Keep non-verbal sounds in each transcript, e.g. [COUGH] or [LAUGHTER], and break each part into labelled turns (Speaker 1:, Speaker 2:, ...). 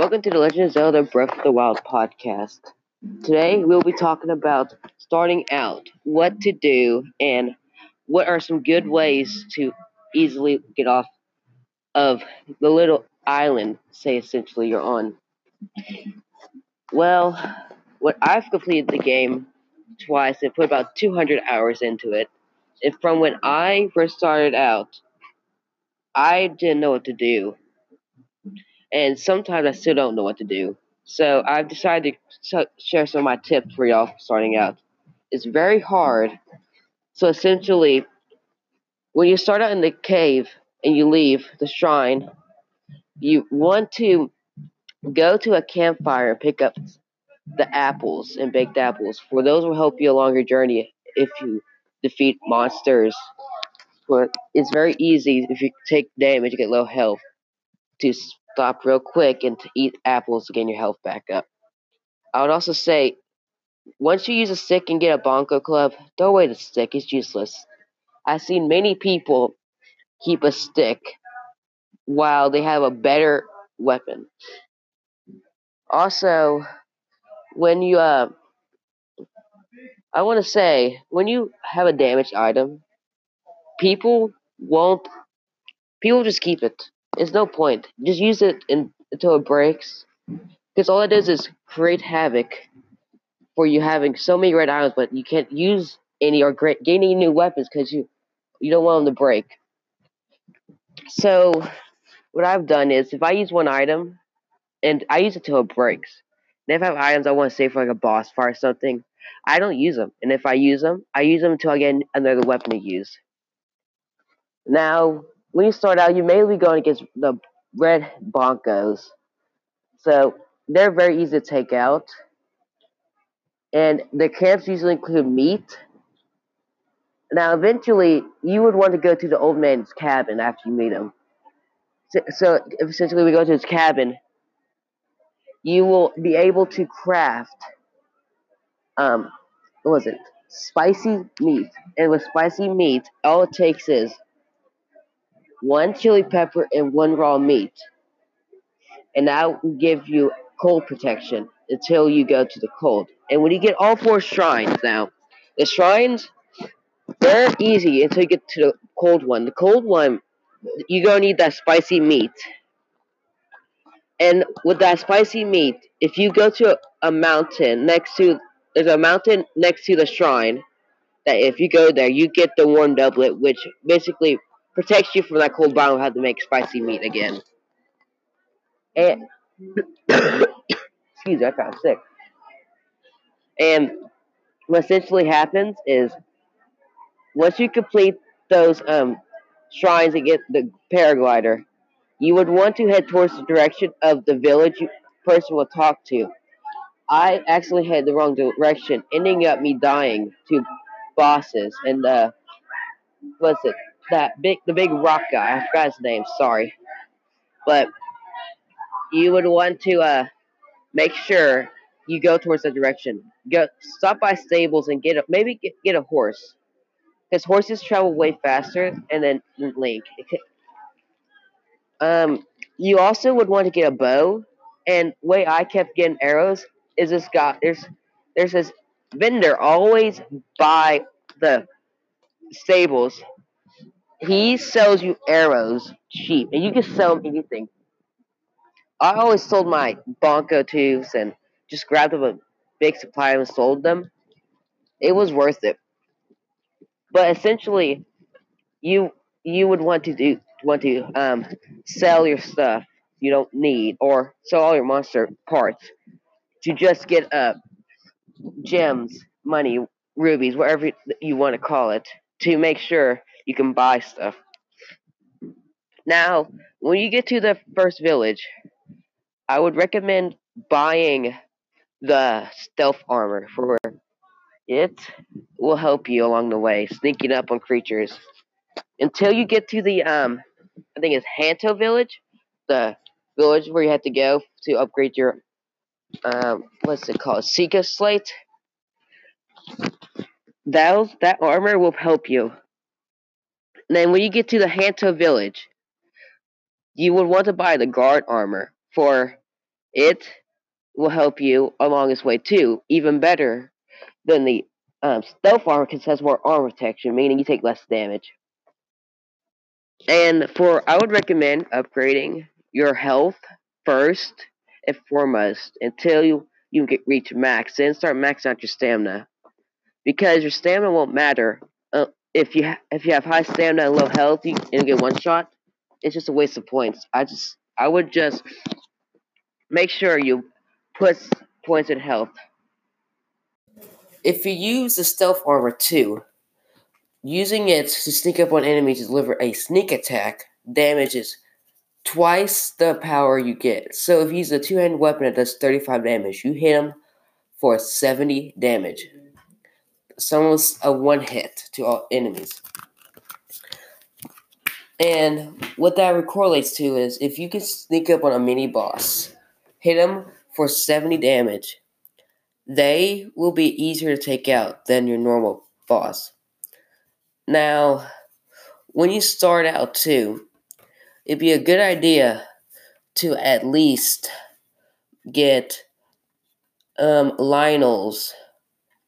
Speaker 1: Welcome to the Legend of Zelda Breath of the Wild podcast. Today we'll be talking about starting out, what to do, and what are some good ways to easily get off of the little island, say essentially you're on. Well, what I've completed the game twice and put about 200 hours into it. And from when I first started out, I didn't know what to do and sometimes I still don't know what to do. So I've decided to share some of my tips for y'all starting out. It's very hard. So essentially, when you start out in the cave and you leave the shrine, you want to go to a campfire and pick up the apples and baked apples. For those will help you along your journey if you defeat monsters. But it's very easy if you take damage, you get low health to stop real quick and to eat apples to gain your health back up. I would also say, once you use a stick and get a Boko Club, don't wait a stick, it's useless. I've seen many people keep a stick while they have a better weapon. Also, when you, uh, I want to say, when you have a damaged item, people won't, people just keep it. It's no point. Just use it in, until it breaks. Because all it does is create havoc for you having so many red items, but you can't use any or gain any new weapons because you you don't want them to break. So what I've done is if I use one item and I use it till it breaks. And if I have items I want to save for like a boss fight or something, I don't use them. And if I use them, I use them until I get another weapon to use. Now, when you start out, you may be going against the red Bongos. So they're very easy to take out. And the camps usually include meat. Now, eventually, you would want to go to the old man's cabin after you meet him. So, so essentially, we go to his cabin. You will be able to craft, um, what was it? Spicy meat. And with spicy meat, all it takes is one chili pepper, and one raw meat. And that will give you cold protection until you go to the cold. And when you get all four shrines now, the shrines, they're easy until you get to the cold one. The cold one, you're going to need that spicy meat. And with that spicy meat, if you go to a, mountain next to, there's a mountain next to the shrine, that if you go there, you get the warm doublet, which basically protects you from that cold bottle have to make spicy meat again. And [COUGHS] excuse me, I got sick. And what essentially happens is once you complete those um, shrines and get the paraglider, you would want to head towards the direction of the village person will talk to. I actually had the wrong direction, ending up me dying to bosses and uh, what's it? That big the big rock guy. I forgot his name. Sorry, but you would want to uh, make sure you go towards that direction. Go stop by stables and get a maybe get, get a horse because horses travel way faster and then Link. Um, you also would want to get a bow. And way I kept getting arrows is this guy. There's there's this vendor always by the stables he sells you arrows cheap, and you can sell anything. I always sold my Bongo tubes and just grabbed them a big supply and sold them. It was worth it. But essentially, you you would want to do want to um, sell your stuff you don't need, or sell all your monster parts to just get uh, gems, money, rubies, whatever you want to call it, to make sure you can buy stuff. Now, when you get to the first village, I would recommend buying the stealth armor for it will help you along the way, sneaking up on creatures. Until you get to the um I think it's Hateno village, the village where you have to go to upgrade your um what's it called? Sheikah slate. That that armor will help you then when you get to the Hateno village, you would want to buy the guard armor for it will help you along its way too. Even better than the um, stealth armor because it has more armor protection, meaning you take less damage. And for I would recommend upgrading your health first and foremost until you you get reach max. Then start maxing out your stamina because your stamina won't matter if you ha- if you have high stamina and low health. You, and get one shot. It's just a waste of points. I just I would just make sure you put points in health. If you use the stealth armor too, using it to sneak up on enemies to deliver a sneak attack damages twice the power you get. So if you use a two-handed weapon that does 35 damage, you hit him for 70 damage. It's almost a one hit to all enemies. And what that correlates to is if you can sneak up on a mini boss, hit him for 70 damage, they will be easier to take out than your normal boss. Now, when you start out too, it'd be a good idea to at least get um, Lynels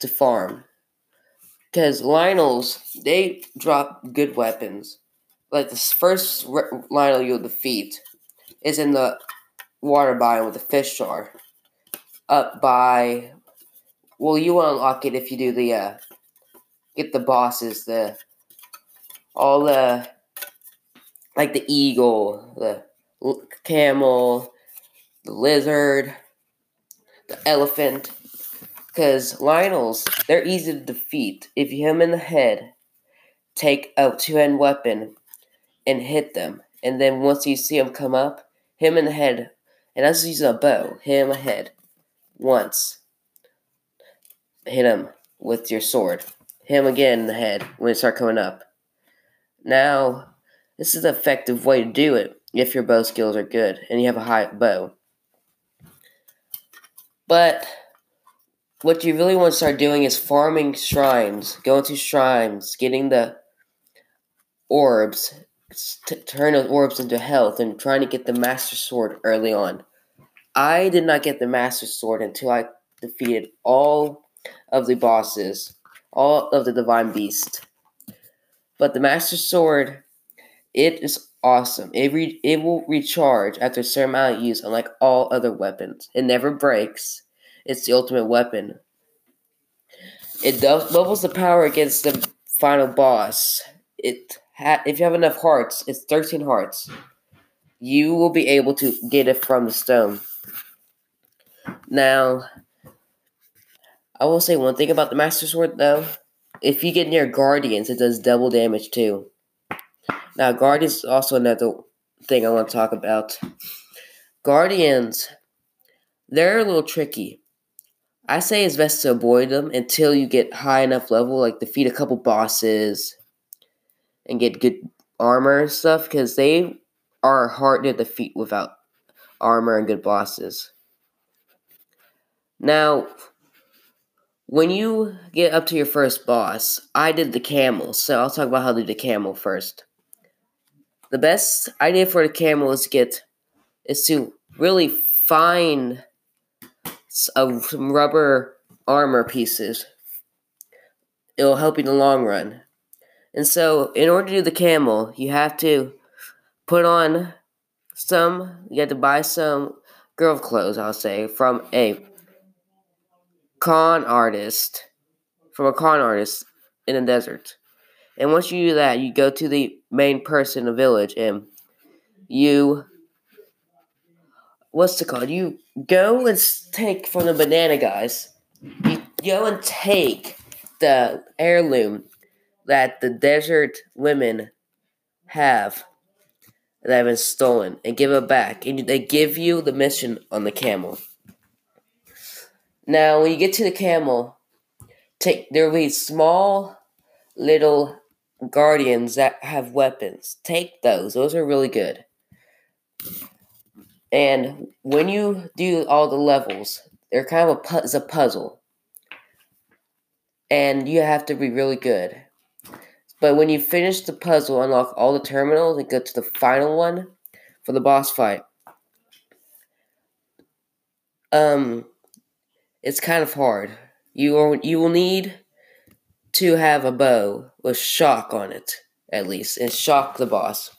Speaker 1: to farm. Because Lynels, they drop good weapons. Like the first Lynel you'll defeat is in the water biome with the fish jar. Up by, well, you unlock it if you do the, uh, get the bosses, the, all the like the eagle, the camel, the lizard, the elephant. Because Lynels, they're easy to defeat. If you hit them in the head, take a two hand weapon and hit them. And then once you see them come up, hit them in the head. And that's using a bow. Hit him a head once. Hit him with your sword. Hit him again in the head when they start coming up. Now, this is an effective way to do it if your bow skills are good and you have a high bow. But what you really want to start doing is farming shrines, going to shrines, getting the orbs, t- turn those orbs into health, and trying to get the Master Sword early on. I did not get the Master Sword until I defeated all of the bosses, all of the Divine Beast. But the Master Sword it is awesome. It re- it will recharge after a certain amount of use, unlike all other weapons. It never breaks. It's the ultimate weapon. It doubles the power against the final boss. It ha- if you have enough hearts, it's thirteen hearts. You will be able to get it from the stone. Now, I will say one thing about the Master Sword though. If you get near Guardians, it does double damage too. Now, Guardians is also another thing I want to talk about. Guardians, they're a little tricky. I say it's best to avoid them until you get high enough level, like defeat a couple bosses and get good armor and stuff, because they are hard to defeat without armor and good bosses. Now, when you get up to your first boss, I did the camel, so I'll talk about how to do the camel first. The best idea for the camel is to get is to really find some rubber armor pieces. It'll help you in the long run. And so, in order to do the camel, you have to put on some, you have to buy some girl clothes, I'll say, from a con artist, from a con artist in the desert. And once you do that, you go to the main person in the village and you what's it called? You go and take from the banana guys. You go and take the heirloom that the desert women have that have been stolen and give it back. And they give you the mission on the camel. Now, when you get to the camel, take there will be small little guardians that have weapons. Take those. Those are really good. And when you do all the levels, they're kind of a, pu- a puzzle. And you have to be really good. But when you finish the puzzle, unlock all the terminals, and go to the final one for the boss fight.
Speaker 2: Um, it's kind of hard. You you will need to have a bow with shock on it, at least, and shock the boss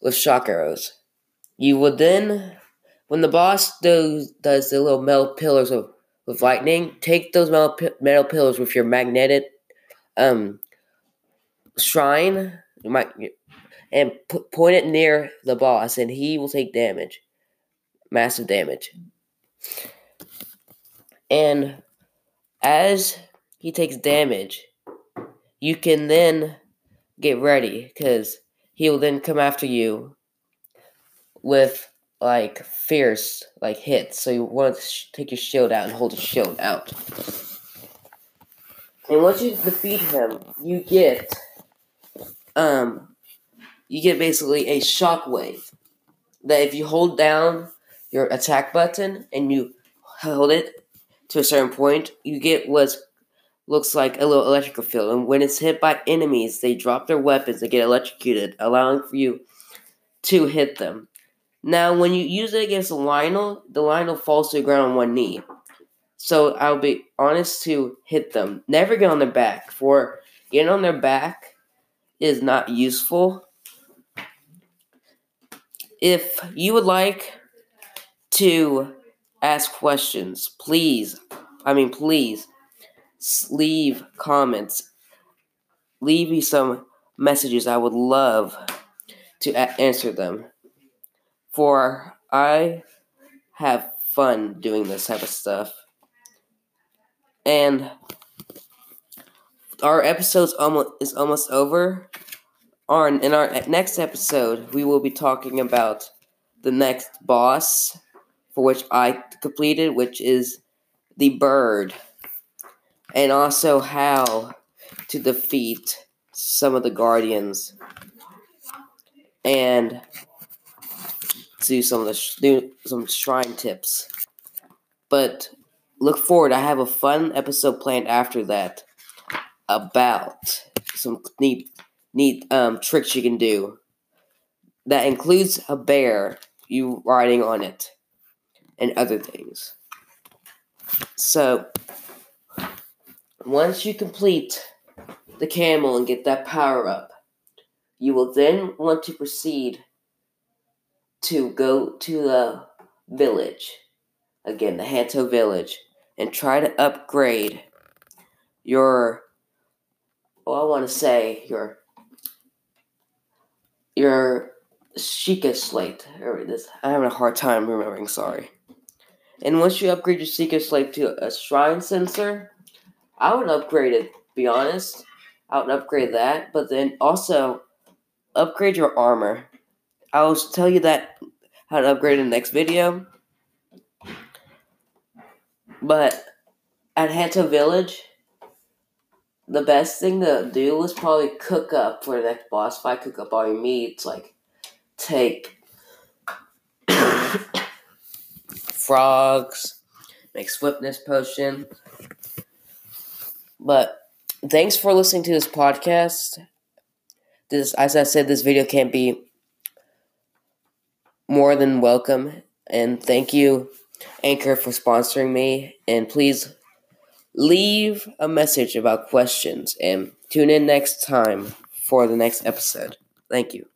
Speaker 2: with shock arrows. You will then, when the boss does, does the little metal pillars of, with lightning, take those metal, metal pillars with your magnetic um, shrine, you might, and p- point it near the boss, and he will take damage, massive damage. And as he takes damage, you can then get ready because he will then come after you with like fierce like hits. So you want to sh- take your shield out and hold your shield out. And once you defeat him, you get um you get basically a shockwave that if you hold down your attack button and you hold it to a certain point, you get what looks like a little electrical field. And when it's hit by enemies, they drop their weapons, and get electrocuted, allowing for you to hit them. Now, when you use it against a Lynel, the Lynel falls to the ground on one knee. So I'll be honest to hit them. Never get on their back, for getting on their back is not useful. If you would like to ask questions, please, I mean, please leave comments. Leave me some messages. I would love to a- answer them. For I have fun doing this type of stuff. And our episode's almost is almost over. On in our next episode, we will be talking about the next boss for which I completed, which is the bird, and also how to defeat some of the guardians and do some of the sh- do some shrine tips. But look forward. I have a fun episode planned after that about some neat neat um, tricks you can do. That includes a bear, you riding on it, and other things. So once you complete the camel and get that power up, you will then want to proceed to go to the village, again, the Hateno village, and try to upgrade your, well, I want to say, your, your Sheikah slate. I'm having a hard time remembering, sorry. And once you upgrade your Sheikah slate to a shrine Sensor, I would upgrade it, be honest. I would upgrade that, but then also upgrade your armor. I will tell you that how to upgrade in the next video. But at Hateno Village, the best thing to do is probably cook up for the next boss fight. Cook up all your meats, like take [COUGHS] frogs, make swiftness potion. But thanks for listening to this podcast. This, as I said, this video can't be more than welcome. And thank you, Anchor, for sponsoring me. And please leave a message about questions and tune in next time for the next episode. Thank you.